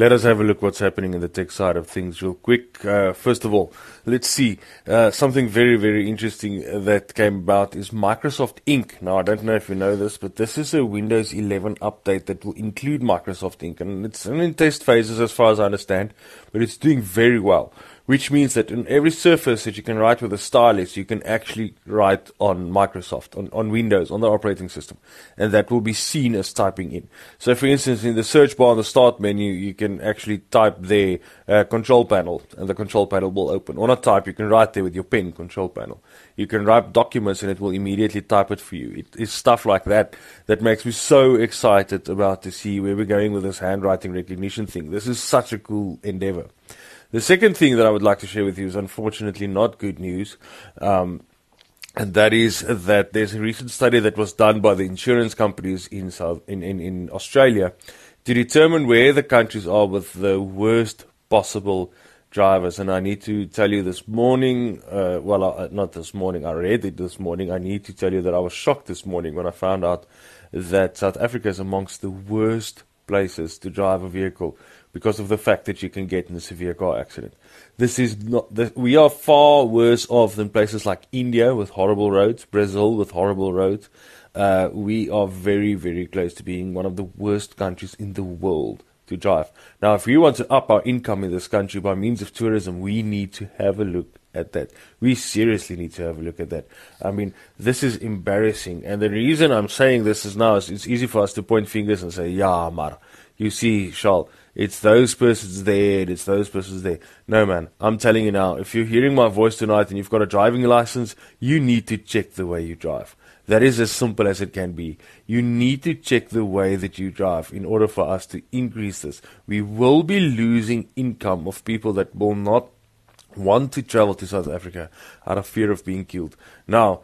Let us have a look what's happening in the tech side of things real quick. Uh, first of all, let's see uh, something very, very interesting that came about is Microsoft Ink. Now, I don't know if you know this, but this is a Windows 11 update that will include Microsoft Ink, and it's in test phases as far as I understand, but it's doing very well which means that in every surface that you can write with a stylus, you can actually write on Microsoft, on, on Windows, on the operating system, and that will be seen as typing in. So, for instance, in the search bar on the start menu, you can actually type the uh, control panel, and the control panel will open. Or not type, you can write there with your pen, control panel. You can write documents, and it will immediately type it for you. It is stuff like that that makes me so excited about to see where we're going with this handwriting recognition thing. This is such a cool endeavor. The second thing that I would like to share with you is unfortunately not good news. Um, and that is that there's a recent study that was done by the insurance companies in South in, in, in Australia to determine where the countries are with the worst possible drivers. And I need to tell you this morning, uh, well, not this morning, I read it this morning. I need to tell you that I was shocked this morning when I found out that South Africa is amongst the worst places to drive a vehicle because of the fact that you can get in a severe car accident. This is not. We are far worse off than places like India with horrible roads, Brazil with horrible roads. Uh, we are very, very close to being one of the worst countries in the world to drive. Now, if we want to up our income in this country by means of tourism, we need to have a look at that. We seriously need to have a look at that. I mean, this is embarrassing. And the reason I'm saying this is now is it's easy for us to point fingers and say, yeah, Mar, you see, Charles, it's those persons there, it's those persons there. No, man, I'm telling you now, if you're hearing my voice tonight and you've got a driving license, you need to check the way you drive. That is as simple as it can be. You need to check the way that you drive in order for us to increase this. We will be losing income of people that will not want to travel to South Africa out of fear of being killed. Now,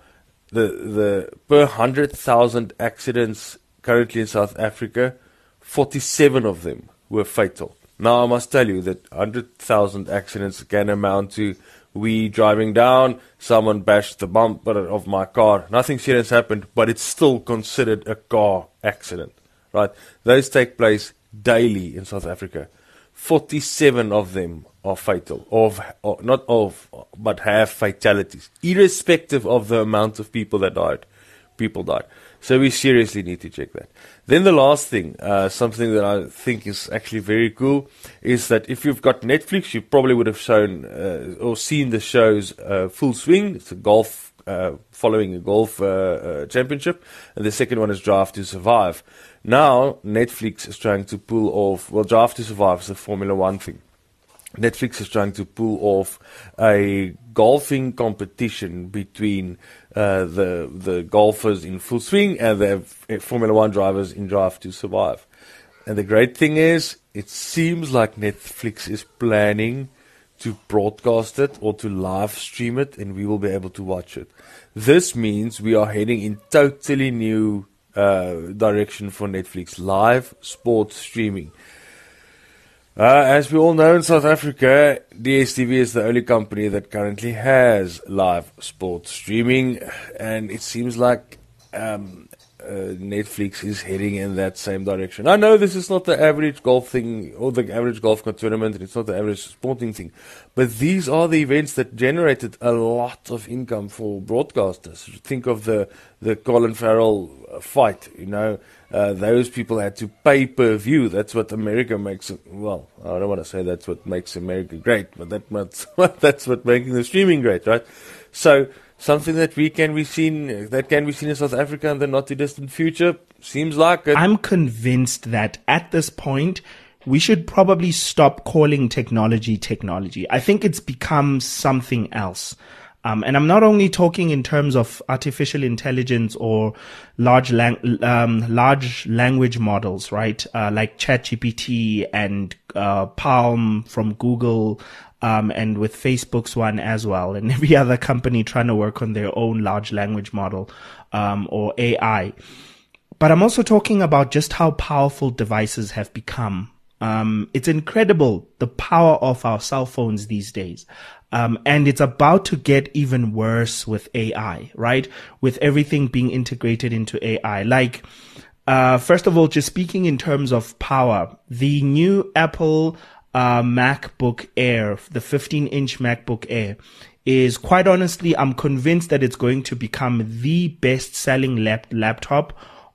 the the per 100,000 accidents currently in South Africa, 47 of them were fatal. Now, I must tell you that 100,000 accidents can amount to we driving down, someone bashed the bumper of my car. Nothing serious happened, but it's still considered a car accident, right? Those take place daily in South Africa. 47 of them are fatal, of, or not of, but have fatalities, irrespective of the amount of people that died. People died. So we seriously need to check that. Then the last thing, uh, something that I think is actually very cool, is that if you've got Netflix, you probably would have shown uh, or seen the show's uh, Full Swing. It's a golf, uh, following a golf uh, uh, championship, and the second one is Drive to Survive. Now Netflix is trying to pull off. Well, Drive to Survive is a Formula One thing. Netflix is trying to pull off a golfing competition between uh, the the golfers in full swing and the Formula One drivers in Drive to Survive. And the great thing is, it seems like Netflix is planning to broadcast it or to live stream it, and we will be able to watch it. This means we are heading in totally new uh, direction for Netflix live sports streaming. Uh, as we all know in South Africa, DSTV is the only company that currently has live sports streaming, and it seems like um, Netflix is heading in that same direction. I know this is not the average golf thing or the average golf tournament, and it's not the average sporting thing, but these are the events that generated a lot of income for broadcasters. Think of the the Colin Farrell fight, you know uh, those people had to pay per view. That's what America makes. Well, I don't want to say that's what makes America great, but that that's what making the streaming great, right? So something that we can be seen that can be seen in South Africa in the not too distant future seems like it. I'm convinced that at this point we should probably stop calling technology technology. I think it's become something else. Um, and I'm not only talking in terms of artificial intelligence or large lang- um, large language models, right? Uh, like ChatGPT and uh, PaLM from Google, um, and with Facebook's one as well, and every other company trying to work on their own large language model um, or AI. But I'm also talking about just how powerful devices have become. Um, it's incredible the power of our cell phones these days. Um, and it's about to get even worse with AI, right? With everything being integrated into AI. Like, Uh, first of all, just speaking in terms of power, the new Apple uh, MacBook Air, the 15 inch MacBook Air, is quite honestly, I'm convinced that it's going to become the best selling lap- laptop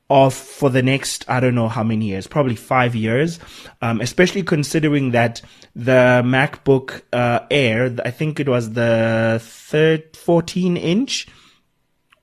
of for the next I don't know how many years, probably five years. Um, especially considering that the MacBook uh, Air, I think it was the third 14 inch,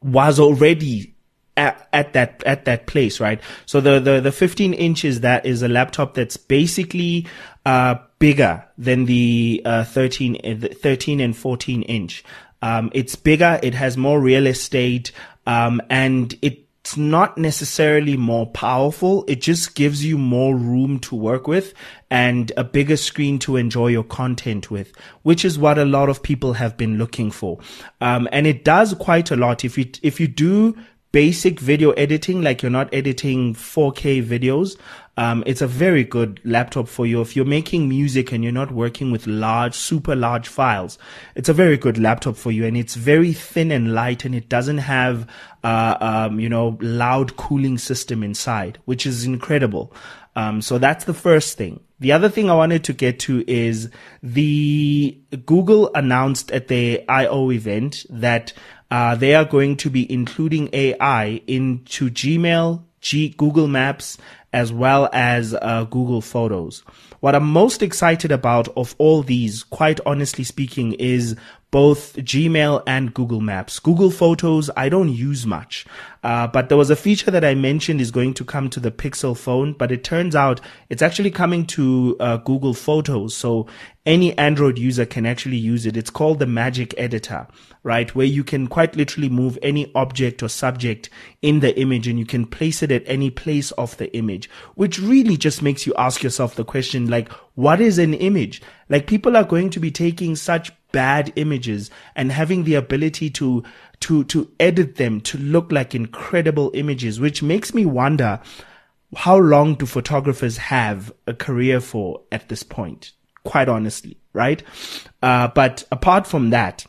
was already at, at, that at that place, right? So the, the the 15 inches that is a laptop that's basically uh, bigger than the uh, 13 13 and 14 inch. Um, it's bigger, it has more real estate, um, and it it's not necessarily more powerful. It just gives you more room to work with and a bigger screen to enjoy your content with, which is what a lot of people have been looking for. Um, and it does quite a lot. If you, if you do basic video editing, like you're not editing 4K videos, um, it's a very good laptop for you. If you're making music and you're not working with large, super large files, it's a very good laptop for you. And it's very thin and light and it doesn't have, uh, um, you know, loud cooling system inside, which is incredible. Um, so that's the first thing. The other thing I wanted to get to is the Google announced at the I/O event that uh, they are going to be including AI into Gmail, G- Google Maps, as well as uh, Google Photos. What I'm most excited about of all these, quite honestly speaking, is both Gmail and Google Maps. Google Photos, I don't use much. Uh, but there was a feature that I mentioned is going to come to the Pixel phone, but it turns out it's actually coming to uh, Google Photos. So any Android user can actually use it. It's called the Magic Editor, right? Where you can quite literally move any object or subject in the image and you can place it at any place of the image, which really just makes you ask yourself the question, like, what is an image? Like people are going to be taking such bad images and having the ability to to to edit them to look like incredible images which makes me wonder how long do photographers have a career for at this point? Quite honestly right? Uh, but apart from that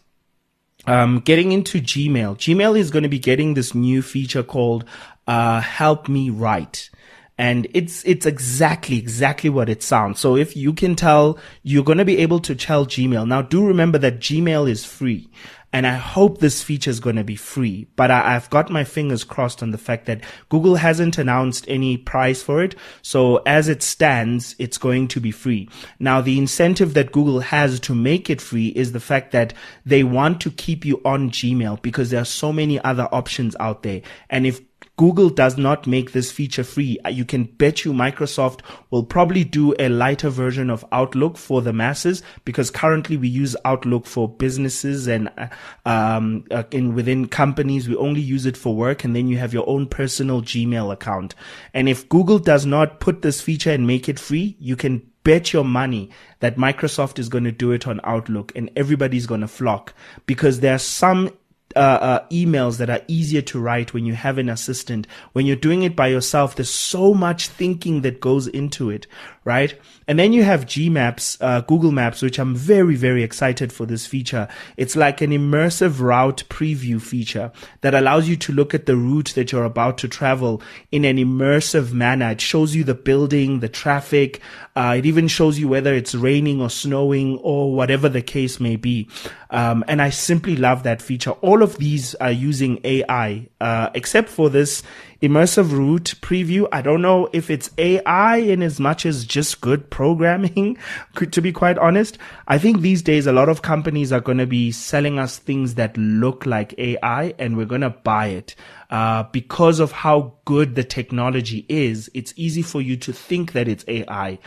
um, getting into gmail gmail is going to be getting this new feature called uh, help me write and it's it's exactly exactly what it sounds. So if you can tell, you're going to be able to tell Gmail. Now, do remember that Gmail is free. And I hope this feature is going to be free, but I, have got my fingers crossed on the fact that Google hasn't announced any price for it. So as it stands, it's going to be free. Now, the incentive that Google has to make it free is the fact that they want to keep you on Gmail because there are so many other options out there. And if Google does not make this feature free. Uh, you can bet you Microsoft will probably do a lighter version of Outlook for the masses because currently we use Outlook for businesses and uh, um, uh, in within companies we only use it for work and then you have your own personal Gmail account. And if Google does not put this feature and make it free, you can bet your money that Microsoft is going to do it on Outlook and everybody's going to flock because there are some uh, uh, emails that are easier to write when you have an assistant. When you're doing it by yourself, there's so much thinking that goes into it, right? And then you have Gmaps, uh, Google Maps, which I'm very, very excited for this feature. It's like an immersive route preview feature that allows you to look at the route that you're about to travel in an immersive manner. It shows you the building, the traffic. Uh, it even shows you whether it's raining or snowing or whatever the case may be. Um, and I simply love that feature. All of these are using AI, uh, except for this immersive route preview. I don't know if it's AI in as much as just good programming, to be quite honest. I think these days a lot of companies are going to be selling us things that look like AI and we're going to buy it. Uh, because of how good the technology is, it's easy for you to think that it's AI,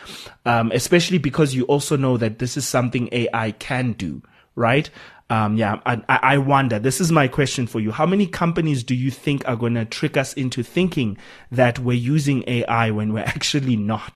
um, especially because you also know that this is something AI can do right? Um, yeah, I, I wonder. This is my question for you. How many companies do you think are going to trick us into thinking that we're using AI when we're actually not?